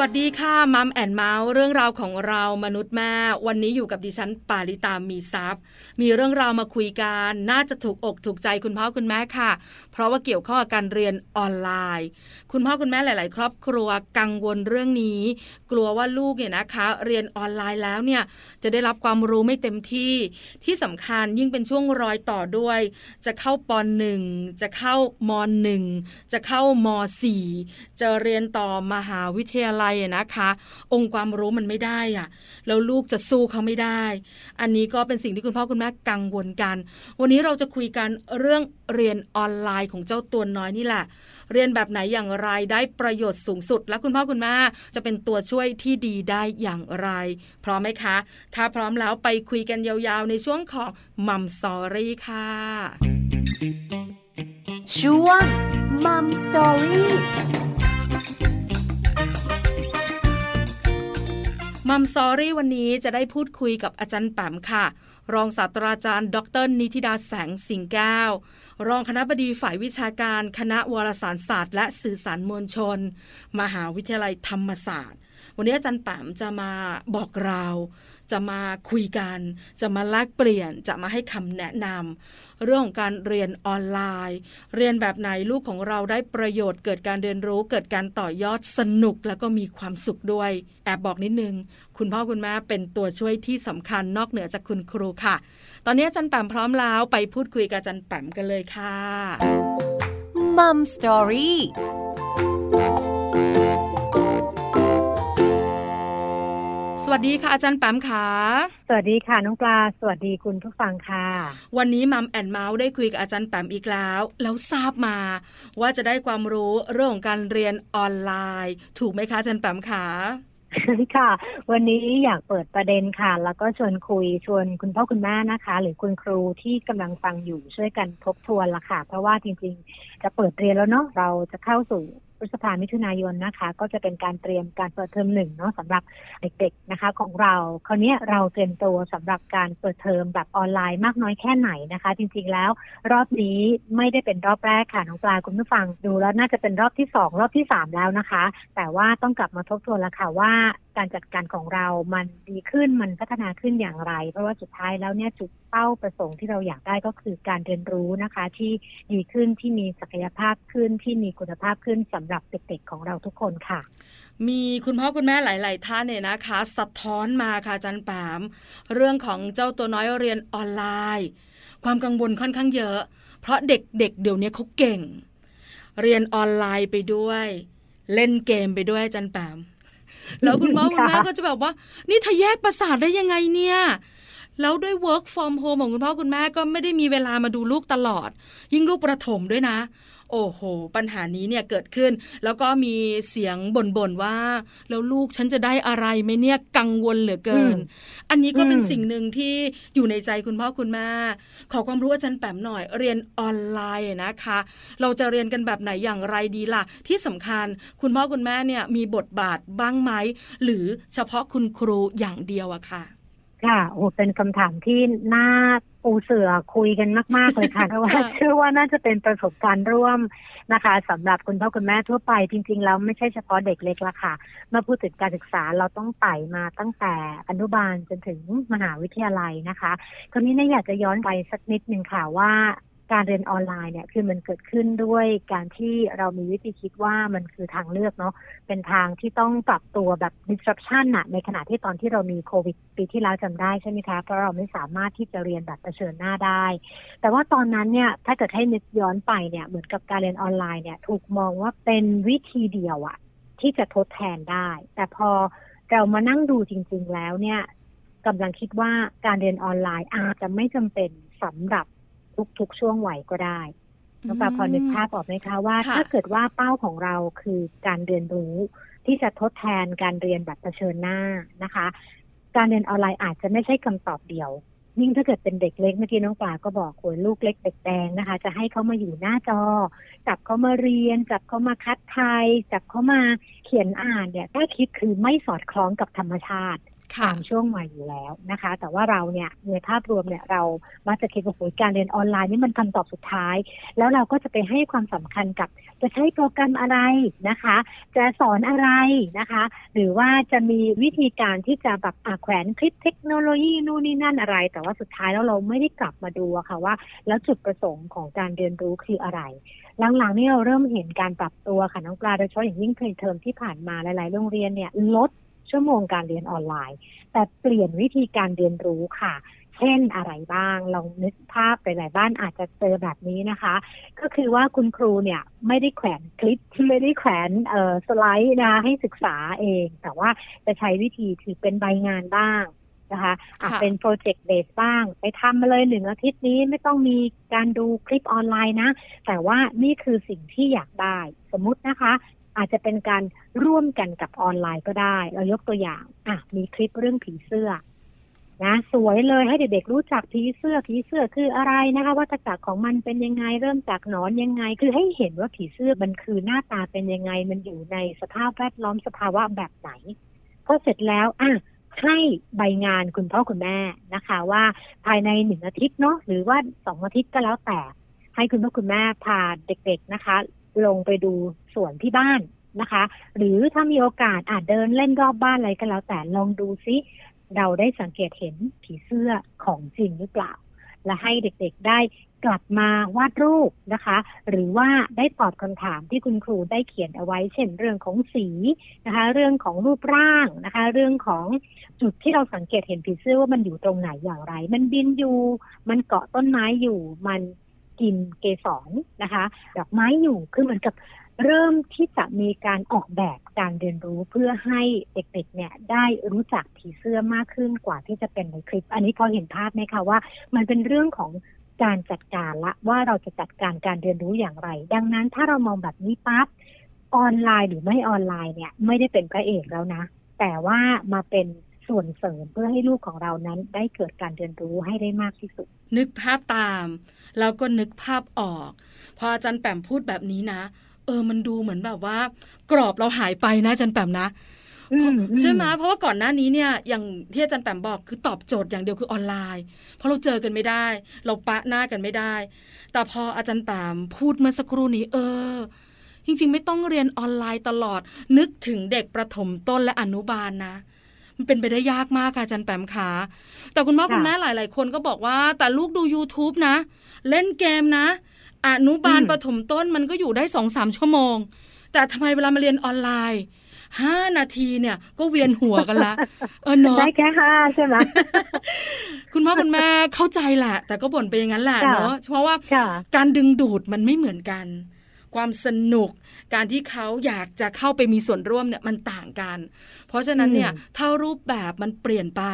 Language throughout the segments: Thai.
วัสดีค่ะ Mom and Mouth เรื่องราวของเรามนุษย์แม่วันนี้อยู่กับดิฉันปาริตามีทรัพย์มีเรื่องราวมาคุยกันน่าจะถูกอกถูกใจคุณพ่อคุณแม่ค่ะ เพราะว่าเกี่ยวข้องกับการเรียนออนไลน์ คุณพ่อคุณแม่หลาย ๆ ครอบครัวกังวลเรื่องนี้ กลัวว่าลูกเนี่ยนะคะ เรียนออนไลน์แล้วเนี่ยจะได้รับความรู้ไม่เต็มที่ ที่สำคัญยิ่งเป็นช่วงรอยต่อด้วย จะเข้าปหนึ่งจะเข้ามหนึ่งจะเข้ามสี่จะเรียนต่อมหาวิทยาลัยนะคะ องค์ความรู้มันไม่ได้อะแล้วลูกจะสู้เขาไม่ได้ อันนี้ก็เป็นสิ่งที่คุณพ่อคุณแม่กังวลกัน วันนี้เราจะคุยกันเรื่องเรียนออนไลน์ของเจ้าตัวน้อยนี่แหละ เรียนแบบไหนอย่างไรได้ประโยชน์สูงสุด และคุณพ่อคุณแม่จะเป็นตัวช่วยที่ดีได้อย่างไร พร้อมไหมคะ ถ้าพร้อมแล้วไปคุยกันยาวๆ ในช่วงของ Mom Story ค่ะช่วง Mom Story Mom Story วันนี้จะได้พูดคุยกับอาจารย์แปมค่ะ รองศาสตราจารย์ ดร นิติดาแสงสิงแก้ว รองคณบดีฝ่ายวิชาการคณะวารสารศาสตร์ และสื่อสารมวลชน มหาวิทยาลัยธรรมศาสตร์ วันนี้อาจารย์แปมจะมาบอกเรา จะมาคุยกัน จะมาแลกเปลี่ยนจะมาให้คำแนะนำเรื่องของการเรียนออนไลน์ เรียนแบบไหนลูกของเราได้ประโยชน์ เกิดการเรียนรู้เกิดการต่อยอดสนุกแล้วก็มีความสุขด้วย แอบบอกนิดนึง คุณพ่อคุณแม่เป็นตัวช่วยที่สำคัญนอกเหนือจากคุณครูค่ะ ตอนนี้อาจารย์แปมพร้อมแล้วไปพูดคุยกับอาจารย์แปมกันเลยค่ะMom Story สวัสดีค่ะอาจารย์แปมค่ะ สวัสดีค่ะน้องปลา สวัสดีคุณผู้ฟังค่ะ วันนี้ Mom and Mouth ได้คุยกับอาจารย์แปมอีกแล้ว แล้วทราบมา ว่าจะได้ความรู้เรื่องของการเรียนออนไลน์ ถูกไหมคะอาจารย์แปมค่ะค่ะ วันนี้อยากเปิดประเด็นค่ะ แล้วก็ชวนคุยชวนคุณพ่อคุณแม่นะคะ หรือคุณครูที่กำลังฟังอยู่ช่วยกันทบทวนละค่ะ เพราะว่าจริงๆ จะเปิดเรียนแล้วเนาะเราจะเข้าสู่พฤษภามิถุนายนนะคะ ก็จะเป็นการเตรียมการเปิดเทอมหนึ่งเนาะสำหรับเด็กๆนะคะ ของเราคราวนี้เราเตรียมตัวสำหรับการเปิดเทอมแบบออนไลน์มากน้อยแค่ไหนนะคะ จริงๆแล้วรอบนี้ไม่ได้เป็นรอบแรกค่ะน้องปลาคุณผู้ฟังดูแล้วน่าจะเป็นรอบที่สองรอบที่สามแล้วนะคะ แต่ว่าต้องกลับมาทบทวนละค่ะว่า การจัดการของเรามันดีขึ้นมันพัฒนาขึ้นอย่างไร เพราะว่าสุดท้ายแล้วเนี่ยจุดเป้าประสงค์ที่เราอยากได้ก็คือการเรียนรู้นะคะ ที่ดีขึ้นที่มีศักยภาพขึ้นที่มีคุณภาพขึ้นสำหรับเด็กๆของเราทุกคนค่ะ มีคุณพ่อคุณแม่หลาย ๆ ท่านเนี่ยนะคะ สะท้อนมาค่ะจันแปมเรื่องของเจ้าตัวน้อยเรียนออนไลน์ ความกังวลค่อนข้างเยอะ เพราะเด็กๆเเดี๋ยวนี้เขาเก่ง เรียนออนไลน์ไปด้วย เล่นเกมไปด้วยจันแปม แล้วคุณพ่อคุณแม่ก็จะแบบว่า นี่เธอแยกประสาทได้ยังไงเนี่ย แล้วด้วย work from home ของคุณพ่อคุณแม่ก็ไม่ได้มีเวลามาดูลูกตลอด ยิ่งลูกประถมด้วยนะ โอ้โห ปัญหานี้เนี่ยเกิดขึ้น แล้วก็มีเสียงบ่นๆว่า แล้วลูกฉันจะได้อะไรไหมเนี่ยกังวลเหลือเกิน อันนี้ก็เป็นสิ่งหนึ่งที่อยู่ในใจคุณพ่อคุณแม่ขอความรู้อาจารย์แปมหน่อย เรียนออนไลน์นะคะ เราจะเรียนกันแบบไหนอย่างไรดีล่ะ ที่สำคัญคุณพ่อคุณแม่เนี่ยมีบทบาทบ้างไหมหรือเฉพาะคุณครูอย่างเดียวอะค่ะ ค่ะโอ้เป็นคำถามที่น่าปูเสือคุยกันมาก ๆ เลยค่ะเพราะว่าเชื่อว่าน่าจะเป็นประสบการณ์ร่วมนะคะสำหรับคุณพ่อคุณแม่ทั่วไปจริง ๆ แล้วไม่ใช่เฉพาะเด็กเล็กละค่ะ เมื่อพูดถึงการศึกษาเราต้องไต่มาตั้งแต่อนุบาลจนถึงมหาวิทยาลัยนะคะคราวนี้เนี่ยอยากจะย้อนไปสักนิดหนึ่งค่ะว่า การเรียนออนไลน์เนี่ยคือมันเกิดขึ้นด้วยการที่เรามีวิธีคิดว่ามันคือทางเลือกเนาะเป็นทางที่ต้องปรับตัวแบบ disruption อะในขณะที่ตอนที่เรามีโควิดปีที่แล้วจำได้ใช่ไหมคะเพราะเราไม่สามารถที่จะเรียนแบบเผชิญหน้าได้ แต่ว่าตอนนั้นเนี่ยถ้าเกิดให้นึกย้อนไปเนี่ยเหมือนกับการเรียนออนไลน์เนี่ยถูกมองว่าเป็นวิธีเดียวอะที่จะทดแทนได้ แต่พอเรามานั่งดูจริง ๆ แล้วเนี่ยกำลังคิดว่าการเรียนออนไลน์อาจจะไม่จำเป็นสำหรับ ทุก ๆ ช่วงวัยก็ได้น้องปาพอนึกภาพออกไหมคะว่า ถ้าเกิดว่าเป้าของเราคือการเรียนรู้ที่จะทดแทนการเรียนแบบเผชิญหน้านะคะ การเรียนออนไลน์อาจจะไม่ใช่คำตอบเดียวยิ่งถ้าเกิดเป็นเด็กเล็กเมื่อกี้น้องปลาก็บอกโอยลูกเล็กเด็กแดงนะคะ จะให้เขามาอยู่หน้าจอ จับเขามาเรียน จับเขามาคัดไทย จับเขามาเขียนอ่านเนี่ยถ้าคิดคือไม่สอดคล้องกับธรรมชาติ ตามช่วงวัยอยู่แล้วนะคะ แต่ว่าเราเนี่ยในภาพรวมเนี่ยเรามักจะคิดว่าโอยการเรียนออนไลน์นี่มันคำตอบสุดท้าย แล้วเราก็จะไปให้ความสำคัญกับจะใช้โปรแกรมอะไรนะคะ จะสอนอะไรนะคะ หรือว่าจะมีวิธีการที่จะแบบแขวนคลิปเทคโนโลยีนู่นนี่นั่นอะไร แต่ว่าสุดท้ายแล้วเราไม่ได้กลับมาดูค่ะว่า แล้วจุดประสงค์ของการเรียนรู้คืออะไรหลังๆนี่เราเริ่มเห็นการปรับตัวค่ะน้องปลาโดยเฉพาะอย่างยิ่งเทอมที่ผ่านมาหลาย ๆ โรงเรียนเนี่ยลด ชั่วโมงการเรียนออนไลน์ แต่เปลี่ยนวิธีการเรียนรู้ค่ะ เช่นอะไรบ้างลองนึกภาพไปหลายบ้านอาจจะเจอแบบนี้นะคะ ก็คือว่าคุณครูเนี่ยไม่ได้แขวนคลิปไม่ได้แขวนเอ่อสไลด์นะให้ศึกษาเอง แต่ว่าจะใช้วิธีถือเป็นใบงานบ้างนะคะอาจเป็นโปรเจกต์เบสบ้าง ไปทำมาเลยหนึ่งอาทิตย์นี้ไม่ต้องมีการดูคลิปออนไลน์นะ แต่ว่านี่คือสิ่งที่อยากได้ สมมุตินะคะ อาจจะเป็นการร่วมกันกับออนไลน์ก็ได้ เรายกตัวอย่าง อะ มีคลิปเรื่องผีเสื้อ นะ สวยเลยให้เด็กๆรู้จักผีเสื้อ ผีเสื้อคืออะไรนะคะ วัฏจักรของมันเป็นยังไง เริ่มจากหนอนยังไง คือให้เห็นว่าผีเสื้อมันคือหน้าตาเป็นยังไง มันอยู่ในสภาพแวดล้อมสภาวะแบบไหนพอเสร็จแล้ว อะให้ใบงานคุณพ่อคุณแม่นะคะ ว่าภายในหนึ่งอาทิตย์เนาะหรือว่าสองอาทิตย์ก็แล้วแต่ ให้คุณพ่อคุณแม่พาเด็ก ๆนะคะ ลงไปดูสวนที่บ้านนะคะ หรือถ้ามีโอกาสอาจเดินเล่นรอบบ้านอะไรก็แล้ว แต่ลองดูซิเราได้สังเกตเห็นผีเสื้อของจริงหรือเปล่า และให้เด็กๆได้กลับมาวาดรูปนะคะ หรือว่าได้ตอบคำถามที่คุณครูได้เขียนเอาไว้ เช่นเรื่องของสีนะคะ เรื่องของรูปร่างนะคะ เรื่องของจุดที่เราสังเกตเห็นผีเสื้อว่ามันอยู่ตรงไหนอย่างไร มันบินอยู่ มันเกาะต้นไม้อยู่ มัน กินเกสรนะคะดอกไม้อยู่คือเหมือนกับเริ่มที่จะมีการออกแบบการเรียนรู้เพื่อให้เด็กๆ เนี่ยได้รู้จักผีเสื้อมากขึ้นกว่าที่จะเป็นในคลิป อันนี้พอเห็นภาพไหมคะว่า มันเป็นเรื่องของการจัดการละว่าเราจะจัดการการเรียนรู้อย่างไร ดังนั้นถ้าเรามองแบบนี้ปั๊บออนไลน์หรือไม่ออนไลน์เนี่ย ไม่ได้เป็นพระเอกแล้วนะ แต่ว่ามาเป็น ส่วนเสริมเพื่อให้ลูกของเรานั้นได้เกิดการเรียนรู้ให้ได้มากที่สุด นึกภาพตาม แล้วก็นึกภาพออก พออาจารย์แปมพูดแบบนี้นะ เออมันดูเหมือนแบบว่า กรอบเราหายไปนะอาจารย์แปมนะใช่ไหมเพราะว่าก่อนหน้านี้เนี่ยอย่างที่อาจารย์แปมบอกคือตอบโจทย์อย่างเดียวคือออนไลน์ เพราะเราเจอกันไม่ได้ เราปะหน้ากันไม่ได้ แต่พออาจารย์แปมพูดเมื่อสักครู่นี้ เออ จริง ๆ ไม่ต้องเรียนออนไลน์ตลอด นึกถึงเด็กประถมต้นและอนุบาลนะ มันเป็นไปได้ยากมากค่ะอาจารย์แปมขาแต่คุณพ่อคุณแม่หลาย ๆ คนก็บอกว่า แต่ลูกดู YouTube นะ เล่นเกมนะอนุบาลประถมต้นมันก็อยู่ได้สองสามชั่วโมง แต่ทำไมเวลามาเรียนออนไลน์ห้านาทีเนี่ยก็เวียนหัวกันละ เออเนาะได้แค่ห้าใช่ไหมคุณพ่อคุณแม่เข้าใจแหละ แต่ก็บ่นไปอย่างนั้นแหละเนาะเพราะว่าการดึงดูดมันไม่เหมือนกัน ความสนุก การที่เขาอยากจะเข้าไปมีส่วนร่วมเนี่ยมันต่างกัน เพราะฉะนั้นเนี่ยถ้ารูปแบบมันเปลี่ยนไป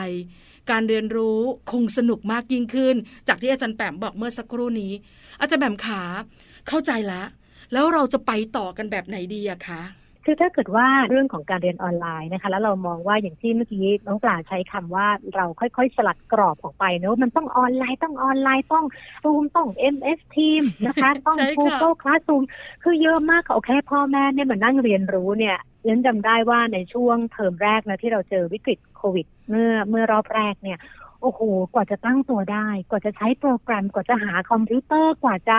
การเรียนรู้คงสนุกมากยิ่งขึ้น จากที่อาจารย์แปมบอกเมื่อสักครู่นี้ อาจารย์แปมขาเข้าใจละ แล้วเราจะไปต่อกันแบบไหนดีอะคะ คือถ้าเกิดว่าเรื่องของการเรียนออนไลน์นะคะ แล้วเรามองว่าอย่างที่เมื่อกี้น้องปลาใช้คำว่าเราค่อยๆ สลัดกรอบออกไปเนอะมันต้องออนไลน์ต้องออนไลน์ต้องซูมต้อง MS Team นะคะ ต้อง Google Classroom คือเยอะมากเขาแค่พ่อแม่เนี่ยมานั่งเรียนรู้เนี่ยยันจำได้ว่าในช่วงเทอมแรกนะที่เราเจอวิกฤตโควิด เมื่อเมื่อรอบแรกเนี่ยโอ้โห กว่าจะตั้งตัวได้ กว่าจะใช้โปรแกรม กว่าจะหาคอมพิวเตอร์ กว่าจะ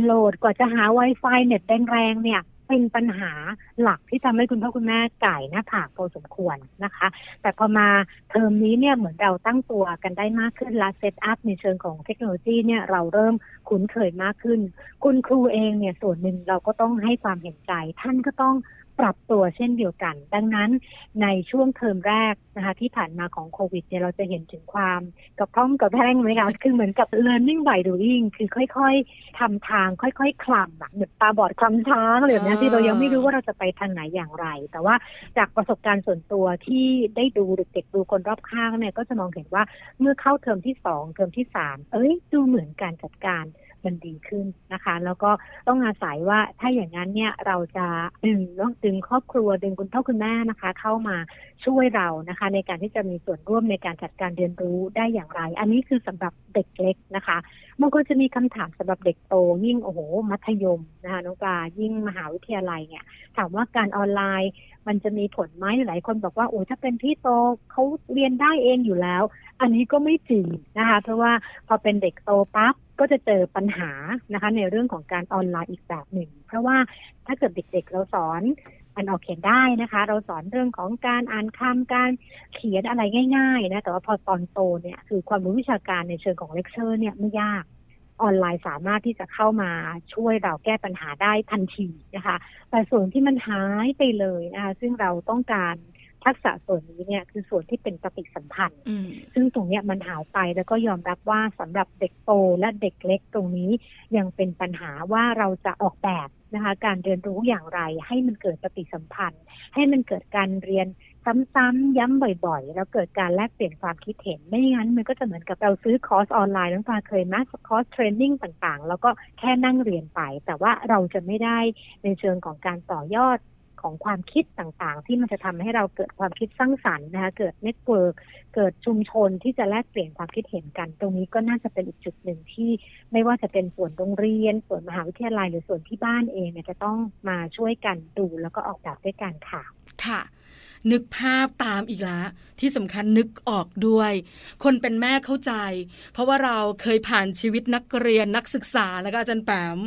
โหลด กว่าจะหา Wi-Fi เน็ตแรงๆเนี่ย เป็นปัญหาหลักที่ทำให้คุณพ่อคุณแม่ไก่หน้าผากพอสมควรนะคะ แต่พอมาเทอมนี้เนี่ยเหมือนเราตั้งตัวกันได้มากขึ้นและเซตอัพในเชิงของเทคโนโลยีเนี่ยเราเริ่มคุ้นเคยมากขึ้น คุณครูเองเนี่ยส่วนหนึ่งเราก็ต้องให้ความเห็นใจ ท่านก็ต้อง ปรับตัวเช่นเดียวกัน ดังนั้นในช่วงเทอมแรกนะคะที่ผ่านมาของโควิดเนี่ยเราจะเห็นถึงความกับพร้อมกับแพงไหมคะคือเหมือนกับ learning by doing คือค่อยๆทำทาง ค่อยๆ คลำแบบเหมือนตาบอดคลำช้างเลยนะที่เรายังไม่รู้ว่าเราจะไปทางไหนอย่างไร แต่ว่าจากประสบการณ์ส่วนตัวที่ได้ดูเด็กๆดูคนรอบข้างเนี่ยก็จะมองเห็นว่าเมื่อเข้าเทอมที่สองเทอมที่สามเอ้ยดูเหมือนการจัดการ มันดีขึ้นนะคะ แล้วก็ต้องอาศัยว่าถ้าอย่างนั้นเนี่ยเราจะดึงเนาะดึงครอบครัวดึงคุณพ่อคุณแม่นะคะ เข้ามาช่วยเรานะคะ ในการที่จะมีส่วนร่วมในการจัดการเรียนรู้ได้อย่างไร อันนี้คือสำหรับเด็กเล็กนะคะมันก็จะมีคำถามสำหรับเด็กโตยิ่งโอ้โห มัธยมนะคะน้องปลายิ่งมหาวิทยาลัยเนี่ย ถามว่าการออนไลน์มันจะมีผลไหมหลายคนบอกว่าโอ้ถ้าเป็นพี่โตเขาเรียนได้เองอยู่แล้ว อันนี้ก็ไม่จริงนะคะ เพราะว่าพอเป็นเด็กโตปั๊บ ก็จะเจอปัญหานะคะในเรื่องของการออนไลน์อีกแบบหนึ่ง เพราะว่าถ้าเกิดเด็กๆเราสอนอ่านออกเขียนได้นะคะ เราสอนเรื่องของการอ่านคำการเขียนอะไรง่ายๆนะแต่ว่าพอตอนโตเนี่ยคือความรู้วิชาการในเชิงของเลคเชอร์เนี่ยไม่ยากออนไลน์สามารถที่จะเข้ามาช่วยเราแก้ปัญหาได้ทันทีนะคะ แต่ส่วนที่มันหายไปเลยนะคะซึ่งเราต้องการ ทักษะส่วนนี้เนี่ยคือส่วนที่เป็นปฏิสัมพันธ์ ซึ่งตรงนี้มันหายไปแล้วก็ยอมรับว่าสำหรับเด็กโตและเด็กเล็กตรงนี้ยังเป็นปัญหาว่าเราจะออกแบบนะคะการเรียนรู้อย่างไรให้มันเกิดปฏิสัมพันธ์ ให้มันเกิดการเรียนซ้ำๆย้ำบ่อยๆ แล้วเกิดการแลกเปลี่ยนความคิดเห็น ไม่งั้นมันก็จะเหมือนกับเราซื้อคอร์สออนไลน์น้องปาเคยมาคอร์ส training ต่างๆ แล้วก็แค่นั่งเรียนไป แต่ว่าเราจะไม่ได้ในเชิงของการต่อยอด ของความคิดต่างๆ ที่มันจะทำให้เราเกิดความคิดสร้างสรรค์นะคะเกิด network เกิดชุมชนที่จะแลกเปลี่ยนความคิดเห็นกัน ตรงนี้ก็น่าจะเป็นอีกจุดหนึ่งที่ไม่ว่าจะเป็นส่วนโรงเรียน ส่วนมหาวิทยาลัยหรือส่วนที่บ้านเองเนี่ยจะต้องมาช่วยกันดูแล้วก็ออกแบบด้วยกันค่ะค่ะ นึกภาพตามอีกแล้วที่สำคัญนึกออกด้วย คนเป็นแม่เข้าใจ เพราะว่าเราเคยผ่านชีวิตนักเรียนนักศึกษาแล้วก็อาจารย์แปม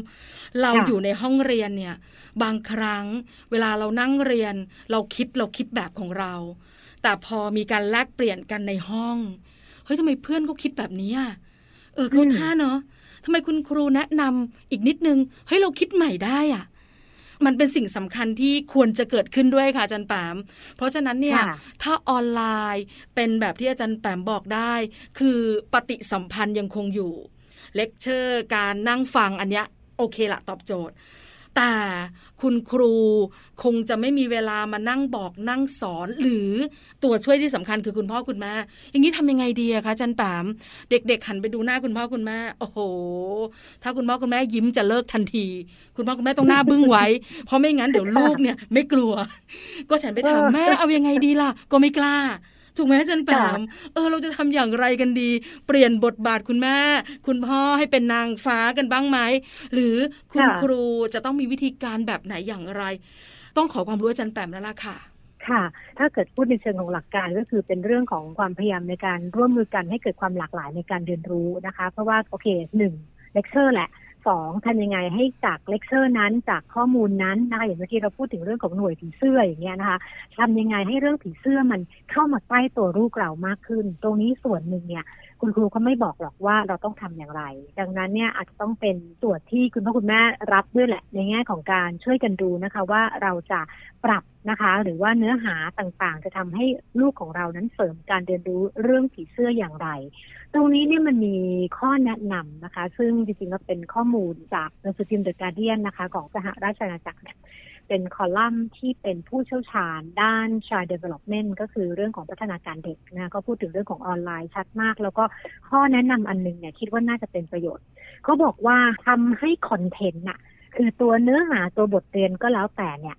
เราอยู่ในห้องเรียนเนี่ย บางครั้งเวลาเรานั่งเรียน เราคิดเราคิดแบบของเรา แต่พอมีการแลกเปลี่ยนกันในห้องเฮ้ยทำไมเพื่อนเขาคิดแบบนี้อะเออเขาท่าเนอะทำไมคุณครูแนะนำอีกนิดนึงเฮ้ยเราคิดใหม่ได้อะ มันเป็นสิ่งสำคัญที่ควรจะเกิดขึ้นด้วยค่ะอาจารย์แปมเพราะฉะนั้นเนี่ยถ้าออนไลน์เป็นแบบที่อาจารย์แปมบอกได้ คือปฏิสัมพันธ์ยังคงอยู่เลคเชอร์ การนั่งฟังอันเนี้ยโอเคละตอบโจทย์ แต่คุณครูคงจะไม่มีเวลามานั่งบอกนั่งสอน หรือตัวช่วยที่สำคัญคือคุณพ่อคุณแม่อย่างนี้ทำยังไงดีอะคะจันปาม เด็ก ๆ หันไปดูหน้าคุณพ่อคุณแม่โอ้โห ถ้าคุณพ่อคุณแม่ยิ้มจะเลิกทันที คุณพ่อคุณแม่ต้องหน้าบึ้งไว้ เพราะไม่งั้นเดี๋ยวลูกเนี่ยไม่กลัว ก็ฉันไปถามแม่เอายังไงดีล่ะ ก็ไม่กล้า ถูกไหมจันแปมเออเราจะทำอย่างไรกันดี เปลี่ยนบทบาทคุณแม่ คุณพ่อให้เป็นนางฟ้ากันบ้างไหมหรือคุณครูจะต้องมีวิธีการแบบไหนอย่างไร ต้องขอความรู้อาจารย์แปมแล้วล่ะค่ะค่ะ ถ้าเกิดพูดในเชิงของหลักการก็คือเป็นเรื่องของความพยายามในการร่วมมือกันให้เกิดความหลากหลายในการเรียนรู้นะคะ เพราะว่าโอเคหนึ่งเลคเชอร์แหละ สองทำยังไงให้จากเลคเชอร์นั้นจากข้อมูลนั้นนะคะอย่างเมื่อกี้เราพูดถึงเรื่องของหน่วยผีเสื้ออย่างเงี้ยนะคะทำยังไงให้เรื่องผีเสื้อมันเข้ามาใกล้ตัวลูกเรามากขึ้น ตรงนี้ส่วนหนึ่งเนี่ย คุณครูเขาไม่บอกหรอกว่าเราต้องทำอย่างไร ดังนั้นเนี่ยอาจจะต้องเป็นส่วนที่คุณพ่อคุณแม่รับด้วยแหละ ในแง่ของการช่วยกันดูนะคะ ว่าเราจะปรับนะคะ หรือว่าเนื้อหาต่างๆ จะทำให้ลูกของเรานั้นเสริมการเรียนรู้เรื่องผีเสื้ออย่างไร ตรงนี้เนี่ยมันมีข้อแนะนำนะคะ ซึ่งจริงๆก็เป็นข้อมูลจากหนังสือพิมพ์เดอะการเดียนนะคะ ของสหราชอาณาจักรเนี่ย เป็นคอลัมน์ที่เป็นผู้เชี่ยวชาญด้าน child development ก็คือเรื่องของพัฒนาการเด็กนะก็พูดถึงเรื่องของออนไลน์ชัดมาก แล้วก็ข้อแนะนำอันนึงเนี่ยคิดว่าน่าจะเป็นประโยชน์เขาบอกว่าทำให้คอนเทนต์น่ะคือตัวเนื้อหาตัวบทเรียนก็แล้วแต่เนี่ย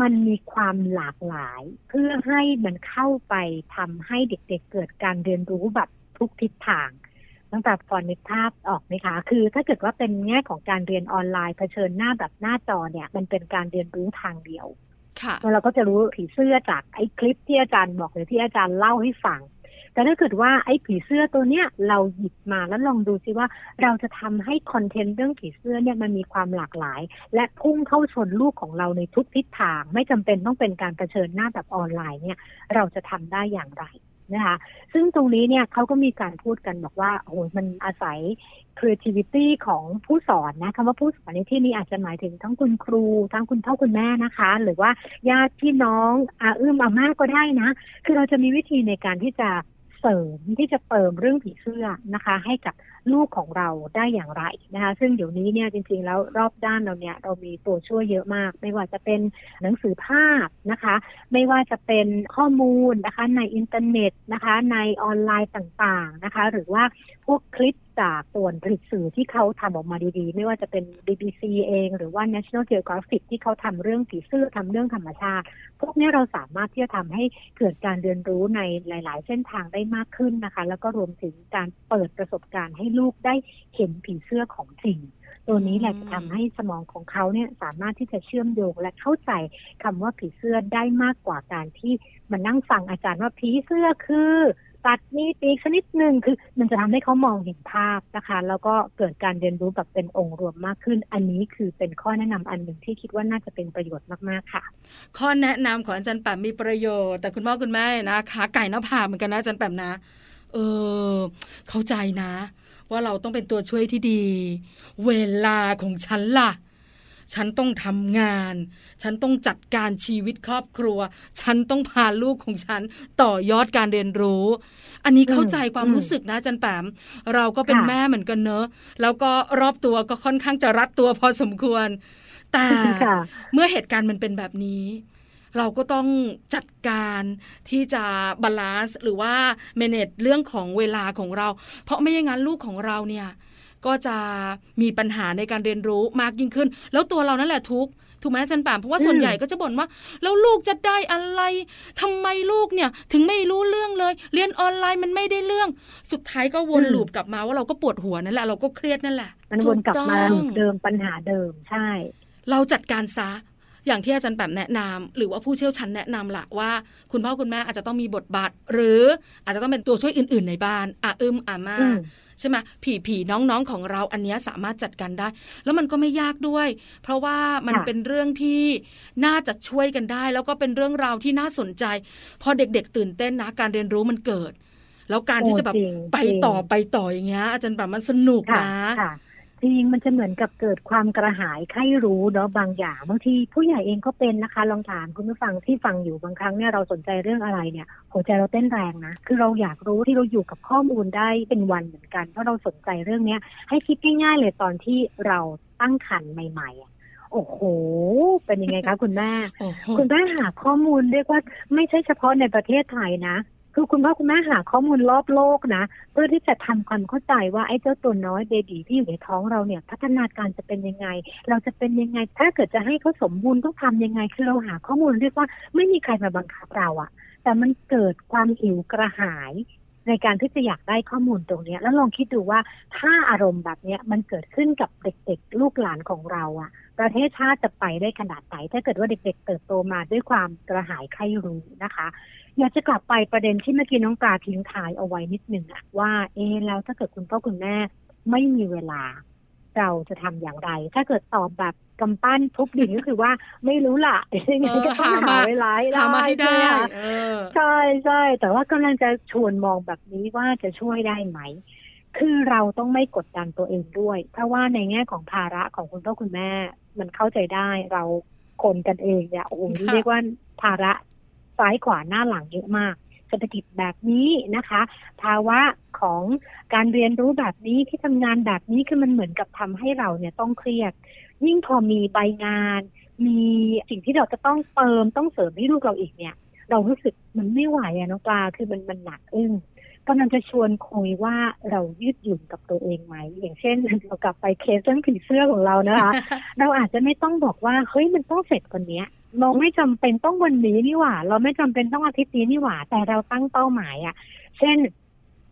มันมีความหลากหลาย เพื่อให้มันเข้าไปทำให้เด็กๆเเกิดการเรียนรู้แบบทุกทิศทาง ตั้งแต่ฟอนนึกภาพออกไหมคะ คือถ้าเกิดว่าเป็นแง่ของการเรียนออนไลน์เผชิญหน้าแบบหน้าจอเนี่ย มันเป็นการเรียนรู้ทางเดียวค่ะเราก็จะรู้ผีเสื้อจากไอ้คลิปที่อาจารย์บอกหรือที่อาจารย์เล่าให้ฟัง แต่ถ้าเกิดว่าไอ้ผีเสื้อตัวเนี้ยเราหยิบมาแล้วลองดูซิว่า เราจะทำให้คอนเทนต์เรื่องผีเสื้อเนี่ยมันมีความหลากหลาย และพุ่งเข้าชนลูกของเราในทุกทิศทาง ไม่จำเป็นต้องเป็นการเผชิญหน้าแบบออนไลน์เนี่ย เราจะทำได้อย่างไร นะคะซึ่งตรงนี้เนี่ยเขาก็มีการพูดกันบอกว่าโอ้โหมันอาศัย creativity ของผู้สอนนะคำว่าผู้สอนในที่นี้อาจจะหมายถึงทั้งคุณครู ทั้งคุณพ่อคุณแม่นะคะ หรือว่าญาติพี่น้องอาอื้มอาม่าก็ได้นะ คือเราจะมีวิธีในการที่จะ เสริมที่จะเติมเรื่องผีเสื้อนะคะ ให้กับลูกของเราได้อย่างไรนะคะ ซึ่งเดี๋ยวนี้เนี่ยจริงๆแล้วรอบด้านเราเนี่ยเรามีตัวช่วยเยอะมาก ไม่ว่าจะเป็นหนังสือภาพนะคะ ไม่ว่าจะเป็นข้อมูลนะคะในอินเทอร์เน็ตนะคะ ในออนไลน์ต่างๆนะคะ หรือว่าพวกคลิปจากส่วนผลิตสื่อที่เขาทำออกมาดีๆ ไม่ว่าจะเป็น BBC เอง หรือว่า National Geographic ที่เขาทำเรื่องผีเสื้อทำเรื่องธรรมชาติ พวกนี้เราสามารถที่จะทำให้เกิดการเรียนรู้ในหลาย ๆ เส้นทางได้มากขึ้นนะคะ แล้วก็รวมถึงการเปิดประสบการณ์ให้ลูกได้เห็นผีเสื้อของจริงตัวนี้แหละจะทำให้สมองของเขาเนี่ยสามารถที่จะเชื่อมโยงและเข้าใจคำว่าผีเสื้อได้มากกว่าการที่มานั่งฟังอาจารย์ว่าผีเสื้อคือ ตัดนี่ปีกชนิดหนึ่งคือ มันจะทำให้เขามองเห็นภาพนะคะ แล้วก็เกิดการเรียนรู้แบบเป็นองค์รวมมากขึ้น อันนี้คือเป็นข้อแนะนำอันหนึ่งที่คิดว่าน่าจะเป็นประโยชน์มากๆค่ะ ข้อแนะนำของอาจารย์แปมมีประโยชน์ แต่คุณพ่อคุณแม่นะคะไก่หน้าผาเหมือนกันนะอาจารย์แปมนะ เออ เข้าใจนะ ว่าเราต้องเป็นตัวช่วยที่ดี เวลาของฉันล่ะ ฉันต้องทำงาน ฉันต้องจัดการชีวิตครอบครัว ฉันต้องพาลูกของฉันต่อยอดการเรียนรู้ อันนี้เข้าใจความอืมรู้สึกนะอาจันแปม เราก็เป็นค่ะแม่เหมือนกันเนอะ แล้วก็รอบตัวก็ค่อนข้างจะรัดตัวพอสมควร แต่ค่ะเมื่อเหตุการณ์มันเป็นแบบนี้เราก็ต้องจัดการที่จะ balance หรือว่า manage เรื่องของเวลาของเรา เพราะไม่อย่างนั้นลูกของเราเนี่ย ก็จะมีปัญหาในการเรียนรู้มากยิ่งขึ้น แล้วตัวเรานั่นแหละทุกข์ถูกไหมอาจารย์แปมเพราะว่าอืมส่วนใหญ่ก็จะบ่นว่า แล้วลูกจะได้อะไรทำไมลูกเนี่ยถึงไม่รู้เรื่องเลย เรียนออนไลน์มันไม่ได้เรื่อง สุดท้ายก็วน loop กลับมาว่าเราก็ปวดหัวนั่นแหละเราก็เครียดนั่นแหละ มันวนกลับมาถูต้องเดิมปัญหาเดิมใช่ เราจัดการซะ อย่างที่อาจารย์แปมแนะนำหรือว่าผู้เชี่ยวชาญแนะนำละว่า คุณพ่อคุณแม่อาจจะต้องมีบทบาท หรืออาจจะต้องเป็นตัวช่วยอื่น ๆ ในบ้านอาอึมอาม่าอืมใช่ไหมผีผีน้องๆของเราอันเนี้ยสามารถจัดการได้ แล้วมันก็ไม่ยากด้วย เพราะว่ามันค่ะเป็นเรื่องที่น่าจะช่วยกันได้ แล้วก็เป็นเรื่องราวที่น่าสนใจ พอเด็ก ๆ ตื่นเต้นนะการเรียนรู้มันเกิด แล้วการที่จะแบบโอ้จริงไปจริงต่อไปต่ออย่างเงี้ยอาจารย์แบบมันสนุกค่ะนะค่ะ จริงมันจะเหมือนกับเกิดความกระหายใคร่รู้เนาะบางอย่างบางทีผู้ใหญ่เองก็เป็นนะคะ ลองถามคุณผู้ฟังที่ฟังอยู่บางครั้งเนี่ยเราสนใจเรื่องอะไรเนี่ยหัวใจเราเต้นแรงนะคือเราอยากรู้ที่เราอยู่กับข้อมูลได้เป็นวันเหมือนกันเพราะเราสนใจเรื่องเนี้ยให้คิดง่ายๆเลยตอนที่เราตั้งครรภ์ใหม่ๆอะโอ้โห เป็นยังไงคะคุณแม่โอ้โหคุณแม่หาข้อมูลเรียกว่าไม่ใช่เฉพาะในประเทศไทยนะ คือคุณพ่อคุณแม่หาข้อมูลรอบโลกนะ เพื่อที่จะทำความเข้าใจว่าไอ้เจ้าตัวน้อยเบบีที่อยู่ในท้องเราเนี่ย พัฒนาการจะเป็นยังไง เราจะเป็นยังไง ถ้าเกิดจะให้เขาสมบูรณ์ต้องทำยังไง คือเราหาข้อมูลเรียกว่าไม่มีใครมาบังคับเราอะแต่มันเกิดความหิวกระหาย ในการที่จะอยากได้ข้อมูลตรงนี้ แล้วลองคิดดูว่าถ้าอารมณ์แบบนี้มันเกิดขึ้นกับเด็กๆ ลูกหลานของเราอะประเทศชาติจะไปได้ขนาดไหน ถ้าเกิดว่าเด็กๆ เติบโตมาด้วยความกระหายใคร่รู้นะคะ อยากจะกลับไปประเด็นที่เมื่อกี้น้องปลาทิ้งทายเอาไว้นิดหนึ่งอะว่าเออแล้วถ้าเกิดคุณพ่อคุณแม่ไม่มีเวลา เราจะทำอย่างไร ถ้าเกิดตอบแบบกำปั้นทุบดินก็คือว่าไม่รู้ล่ะยังไงก็ต้องเออหาหามาเวลาหามาให้ได้ช่หมคะเออใช่ใช่แต่ว่ากำลังจะชวนมองแบบนี้ว่าจะช่วยได้ไหม คือเราต้องไม่กดดันตัวเองด้วย เพราะว่าในแง่ของภาระของคุณพ่อคุณแม่ มันเข้าใจได้เราคนกันเองเนี่ยโอ้โหค่ะเรียกว่าภาระซ้ายขวาหน้าหลังเยอะมาก เศรษฐกิจแบบนี้นะคะ ภาวะของการเรียนรู้แบบนี้ที่ทำงานแบบนี้คือมันเหมือนกับทำให้เราเนี่ยต้องเครียด ยิ่งพอมีใบงาน มีสิ่งที่เราจะต้องเติมต้องเสริมให้ลูกเราอีกเนี่ย เรารู้สึกมันไม่ไหวอะน้องปลาคือมันมันหนักอึ้งกำลังจะชวนคุยว่าเรายืดหยุ่นกับตัวเองไหม อย่างเช่นเรากลับไปเคสเรื่องผีเสื้อของเรานะคะ เราอาจจะไม่ต้องบอกว่าเฮ้ยมันต้องเสร็จวันเนี้ย เราไม่จำเป็นต้องวันนี้นี่หว่า เราไม่จำเป็นต้องอาทิตย์นี้นี่หว่า แต่เราตั้งเป้าหมายอะเช่น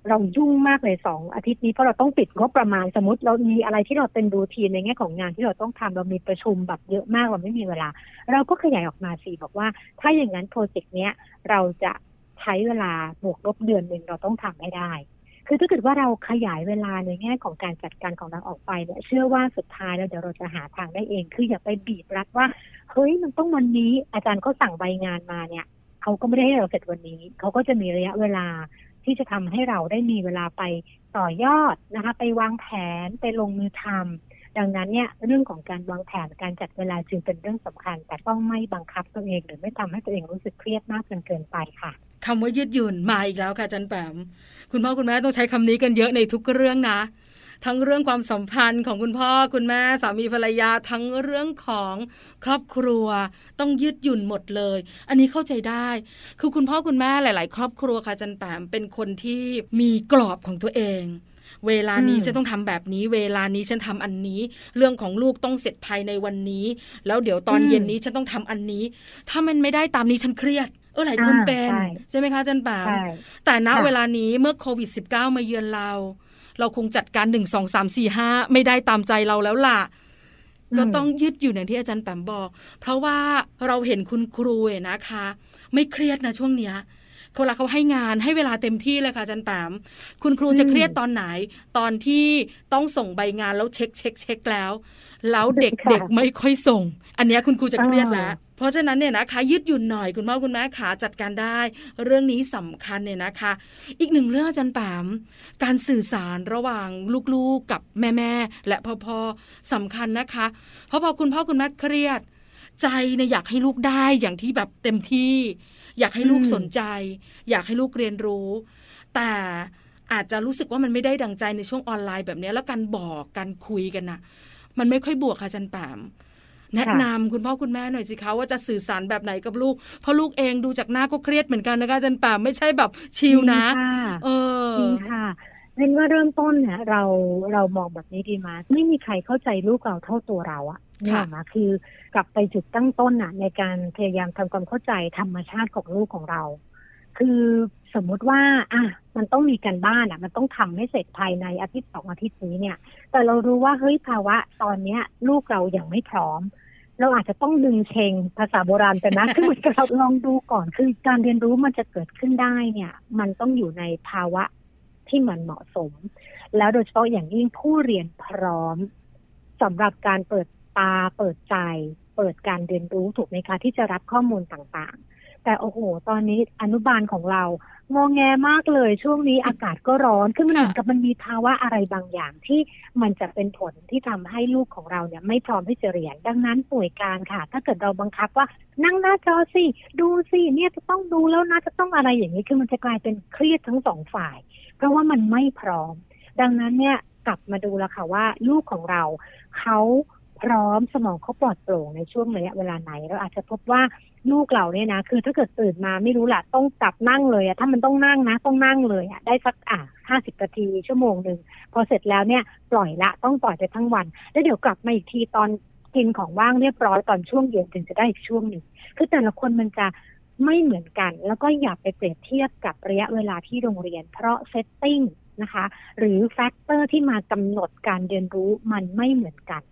เรายุ่งมากเลยสองอาทิตย์นี้เพราะเราต้องปิดงบประมาณสมมติเรามีอะไรที่เราเป็นรูทีนในแง่ของงานที่เราต้องทำเรามีประชุมแบบเยอะมากเราไม่มีเวลา เราก็ขยายออกมาสิบอกว่า ถ้าอย่างนั้นโปรเจกต์เนี้ยเราจะใช้เวลาบวกลบเดือนหนึ่งเราต้องทำให้ได้ คือถ้าเกิดว่าเราขยายเวลาในแง่ของการจัดการของเราออกไปเนี่ยเชื่อว่าสุดท้ายแล้วเดี๋ยวเราจะหาทางได้เอง คืออย่าไปบีบรัดว่า เฮ้ยมันต้องวันนี้ อาจารย์เขาสั่งใบงานมาเนี่ยเขาก็ไม่ได้ให้เราเสร็จวันนี้เขาก็จะมีระยะเวลาที่จะทำให้เราได้มีเวลาไปต่อยอดนะคะ ไปวางแผนไปลงมือทำดังนั้นเนี่ยเรื่องของการวางแผนการจัดเวลาจึงเป็นเรื่องสำคัญ แต่ต้องไม่บังคับตัวเอง หรือไม่ทำให้ตัวเองรู้สึกเครียดมากจนเกินไปค่ะคำว่ายืดหยุ่นมาอีกแล้วค่ะอาจันแปมคุณพ่อคุณแม่ต้องใช้คำนี้กันเยอะในทุกเรื่องนะ ทั้งเรื่องความสัมพันธ์ของคุณพ่อคุณแม่สามีภรรยาทั้งเรื่องของครอบครัวต้องยืดหยุ่นหมดเลย อันนี้เข้าใจได้ คือคุณพ่อคุณแม่หลาย ๆ ครอบครัวค่ะอาจันแปมเป็นคนที่มีกรอบของตัวเองเวลานี้อืมฉันต้องทำแบบนี้ เวลานี้ฉันทำอันนี้ เรื่องของลูกต้องเสร็จภายในวันนี้ แล้วเดี๋ยวตอนอืมเย็นนี้ฉันต้องทำอันนี้ ถ้ามันไม่ได้ตามนี้ฉันเครียด เออหลายคนอ่าเป็นใช่ใช่ไหมคะอาจันปามใช่แต่ณค่ะเวลานี้เมื่อโควิด -19 มาเยือนเรา เราคงจัดการหนึ่งสองสามสี่ห้าไม่ได้ตามใจเราแล้วล่ะ ก็ต้องยืดอยู่อย่างที่อาจารย์แปมบอก เพราะว่าเราเห็นคุณครูเนี่ยนะคะ ไม่เครียดนะช่วงเนี้ยเวลาเขาให้งานให้เวลาเต็มที่เลยค่ะอาจารย์แปมคุณครูจะเครียดตอนไหน ตอนที่ต้องส่งใบงานแล้วเช็คเช็คเช็คแล้ว แล้วเด็กค่ะเด็กไม่ค่อยส่ง อันเนี้ยคุณครูจะเครียดอ่าแล้ว เพราะฉะนั้นเนี่ยนะคะยืดหยุ่นหน่อยคุณพ่อคุณแม่ขาจัดการได้ เรื่องนี้สำคัญเนี่ยนะคะ อีกหนึ่งเรื่องอาจารย์แปมการสื่อสารระหว่างลูกๆกับแม่ๆและพ่อๆสำคัญนะคะ เพราะพอคุณพ่อคุณแม่เครียดใจเนี่ยอยากให้ลูกได้อย่างที่แบบเต็มที่ อยากให้ลูกสนใจ อยากให้ลูกเรียนรู้ แต่อาจจะรู้สึกว่ามันไม่ได้ดังใจในช่วงออนไลน์แบบนี้แล้วการบอกการคุยกันนะมันไม่ค่อยบวกค่ะจันแปม แนะนำคุณพ่อคุณแม่หน่อยสิคะว่าจะสื่อสารแบบไหนกับลูก เพราะลูกเองดูจากหน้าก็เครียดเหมือนกันนะคะอาจันแปมไม่ใช่แบบชิลนะจริงค่ะเออจริงค่ะเรียนว่าเริ่มต้นเนี่ยเราเรามองแบบนี้ดีมาไม่มีใครเข้าใจลูกเราเท่าตัวเราอะนี่หรอกนะคือกลับไปจุดตั้งต้นน่ะ ในการพยายามทำความเข้าใจธรรมชาติของลูกของเรา คือสมมุติว่าอะ มันต้องมีการบ้านอะ มันต้องทำให้เสร็จภายในอาทิตย์สองอาทิตย์นี้เนี่ย แต่เรารู้ว่าเฮ้ยภาวะตอนเนี้ย ลูกเรายังไม่พร้อม เราอาจจะต้องดึงเชงภาษาโบราณกันนะคือเหมือนกับเราลองดูก่อนคือการเรียนรู้มันจะเกิดขึ้นได้เนี่ย มันต้องอยู่ในภาวะที่มันเหมาะสม แล้วโดยเฉพาะอย่างยิ่งผู้เรียนพร้อมสำหรับการเปิดตาเปิดใจ เปิดการเรียนรู้ถูกไหมคะที่จะรับข้อมูลต่างๆ แต่โอ้โห ตอนนี้อนุบาลของเรางอแงมากเลย ช่วงนี้อากาศก็ร้อน คือมันเหมือนกับมันมีภาวะอะไรบางอย่างที่มันจะเป็นผลที่ทำให้ลูกของเราเนี่ยไม่พร้อมที่จะเรียน ดังนั้นป่วยการค่ะ ถ้าเกิดเราบังคับว่านั่งหน้าจอสิดูสิเนี่ยจะต้องดูแล้วนะจะต้องอะไรอย่างนี้คือมันจะกลายเป็นเครียดทั้งสองฝ่าย เพราะว่ามันไม่พร้อม ดังนั้นเนี่ยกลับมาดูแล้วค่ะว่า ลูกของเราเขา พร้อมสมองเขาปลอดโปร่งในช่วงระยะเวลาไหนเราอาจจะพบว่าลูกเราเนี่ยนะคือถ้าเกิดตื่นมาไม่รู้แหละต้องกลับนั่งเลยอะถ้ามันต้องนั่งนะ ต้องนั่งเลยอะได้สักอะห้าสิบนาทีชั่วโมงหนึ่งพอเสร็จแล้วเนี่ยปล่อยละต้องปล่อยไปทั้งวัน แล้วเดี๋ยวกลับมาอีกทีตอนกินของว่างเรียบร้อยตอนช่วงเย็นถึงจะได้อีกช่วงหนึ่งคือแต่ละคนมันจะไม่เหมือนกัน แล้วก็อย่าไปเปรียบเทียบกับระยะเวลาที่โรงเรียน เพราะ setting นะคะ หรือ factor ที่มากำหนดการเรียนรู้มันไม่เหมือนกัน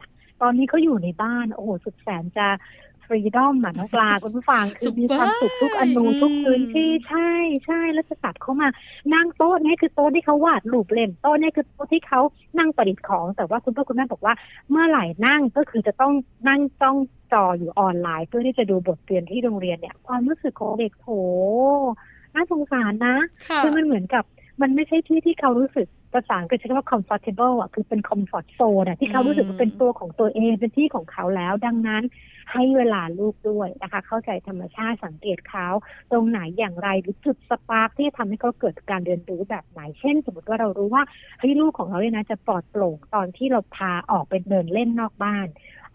ตอนนี้เขาอยู่ในบ้าน โอ้โห สุดแสนจะฟรีดอมอะน้องปลาคุณผู้ฟังคือมีความสุขทุกอนูอืมทุกพื้นที่ใช่ใช่แล้วจะตัดเข้ามา นั่งโต๊ะเนี้คือโต๊ะที่เขาวาดรูปเล่มโต๊ะเนี้คือโต๊ะที่เขานั่งประดิษฐ์ของ แต่ว่าคุณพ่อคุณแม่บอกว่า เมื่อไหร่นั่งก็คือจะต้องนั่งจ้องจออยู่ออนไลน์ เพื่อที่จะดูบทเรียนที่โรงเรียนเนี่ย ความรู้สึกของเด็กโถน่าสงสารนะค่ะคือมันเหมือนกับ มันไม่ใช่ที่ที่เขารู้สึกภาษาอังกฤษใช้คำว่า comfortable อะคือเป็น comfort zone อะที่เขารู้สึกว่าเป็นตัวของตัวเองเป็นที่ของเขาแล้ว ดังนั้นให้เวลาลูกด้วยนะคะ เข้าใจธรรมชาติสังเกตเขาตรงไหนอย่างไรหรือจุดสปาร์คที่จะทำให้เขาเกิดการเรียนรู้แบบไหน เช่น สมมติว่าเรารู้ว่าเฮ้ยลูกของเราเนี่ยนะจะปลอดโปร่งตอนที่เราพาออกไปเดินเล่นนอกบ้าน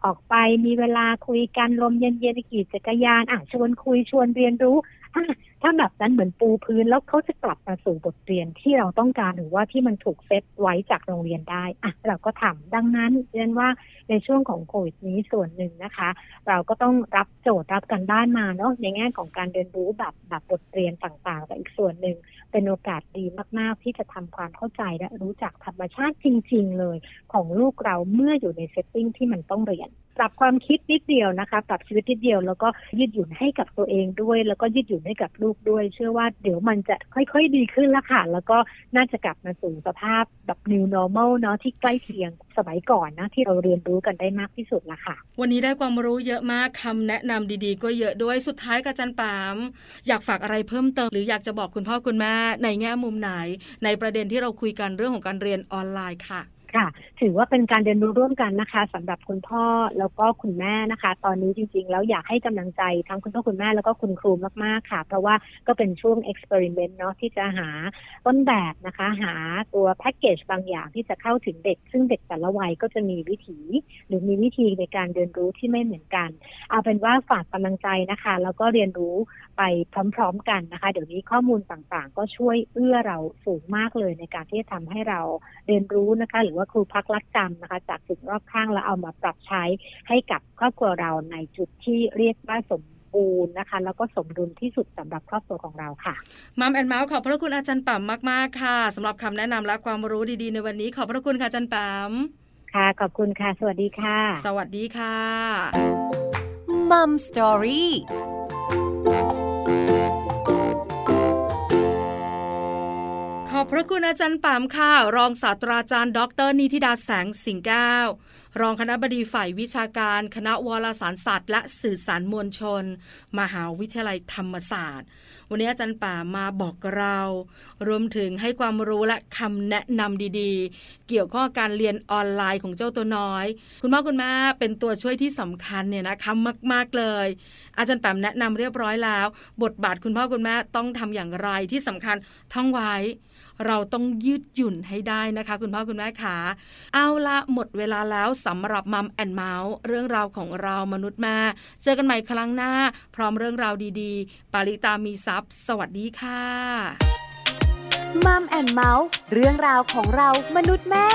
ออกไปมีเวลาคุยกันลมเย็นๆขี่จักรยานอะชวนคุยชวนเรียนรู้อะ ถ้าแบบนั้นเหมือนปูพื้นแล้วเขาจะกลับมาสู่บทเรียนที่เราต้องการหรือว่าที่มันถูกเซตไว้จากโรงเรียนได้อะเราก็ทำดังนั้นเรียนว่าในช่วงของโควิดนี้ส่วนหนึ่งนะคะ เราก็ต้องรับโจทย์รับการบ้านมาเนาะในแง่ของการเรียนรู้แบบแบบบทเรียนต่างๆแต่อีกส่วนหนึ่งเป็นโอกาสดีมากๆ ที่จะทำความเข้าใจและรู้จักธรรมชาติจริง ๆ เลย ของลูกเราเมื่ออยู่ใน setting ที่มันต้องเรียนปรับความคิดนิดเดียวนะคะปรับชีวิตนิดเดียวแล้วก็ยืดหยุ่นให้กับตัวเองด้วย แล้วก็ยืดหยุ่นให้กับลูกด้วย เชื่อว่าเดี๋ยวมันจะค่อย ๆ ดีขึ้นแล้วค่ะ แล้วก็น่าจะกลับมาสู่สภาพแบบ new normal เนาะที่ใกล้เคียงสมัยก่อนนะ ที่เราเรียนรู้กันได้มากที่สุดละค่ะ วันนี้ได้ความรู้เยอะมากคำแนะนำดีๆ ก็เยอะด้วยสุดท้ายกับอาจันปาม อยากฝากอะไรเพิ่มเติมหรืออยากจะบอกคุณพ่อคุณแม่ในแง่มุมไหน ในประเด็นที่เราคุยกันเรื่องของการเรียนออนไลน์ค่ะ ค่ะ ถือว่าเป็นการเรียนรู้ร่วมกันนะคะสำหรับคุณพ่อแล้วก็คุณแม่นะคะ ตอนนี้จริง ๆ แล้วอยากให้กำลังใจทั้งคุณพ่อคุณแม่แล้วก็คุณครูมากๆค่ะ เพราะว่าก็เป็นช่วงเอ็กซ์เพร์เมนต์เนาะที่จะหาต้นแบบนะคะ หาตัวแพ็กเกจบางอย่างที่จะเข้าถึงเด็ก ซึ่งเด็กแต่ละวัยก็จะมีวิถีหรือมีวิธีในการเรียนรู้ที่ไม่เหมือนกัน เอาเป็นว่าฝากกำลังใจนะคะ แล้วก็เรียนรู้ไปพร้อม ๆ กันนะคะ เดี๋ยวนี้ข้อมูลต่างๆ ก็ช่วยเอื้อเราสูงมากเลยในการที่จะทำให้เราเรียนรู้นะคะ หรือว่าครูพักลักจำนะคะ จากสิ่งรอบข้างแล้วเอามาปรับใช้ให้กับครอบครัวเราในจุดที่เรียกว่าสมบูรณ์นะคะ แล้วก็สมดุลที่สุดสำหรับครอบครัวของเราค่ะ Mom and Mouth ขอบพระคุณอาจารย์แปมมากๆค่ะสำหรับคำแนะนำและความรู้ดีๆในวันนี้ขอบพระคุณค่ะอาจารย์แปมค่ะ ขอบคุณค่ะ สวัสดีค่ะ สวัสดีค่ะ Mom Story อบพระคุณอาจารย์ปามค่ะ รองศาสตราจารย์ ดรนิติดาแสงสิงแก้ว รองคณะบดีฝ่ายวิชาการ คณะวารสารศาสตร์ และสื่อสารมวลชน มหาวิทยาลัยธรรมศาสตร์ วันนี้อาจารย์ป่ามาบอกเรา รวมถึงให้ความรู้และคำแนะนำดีๆ เกี่ยวข้องกับการเรียนออนไลน์ของเจ้าตัวน้อย คุณพ่อคุณแม่เป็นตัวช่วยที่สำคัญเนี่ยนะคะมาก ๆเลย อาจารย์แปมแนะนำเรียบร้อยแล้ว บทบาทคุณพ่อคุณแม่ต้องทำอย่างไรที่สำคัญท่องไว้ เราต้องยืดหยุ่นให้ได้นะคะ คุณพ่อคุณแม่ขาเอาละหมดเวลาแล้วสำหรับ Mom and Mouth เรื่องราวของเรามนุษย์แม่เจอกันใหม่ครั้งหน้า พร้อมเรื่องราวดีๆ ปาริตามีซัพ์สวัสดีค่ะ Mom and Mouth เรื่องราวของเรามนุษย์แม่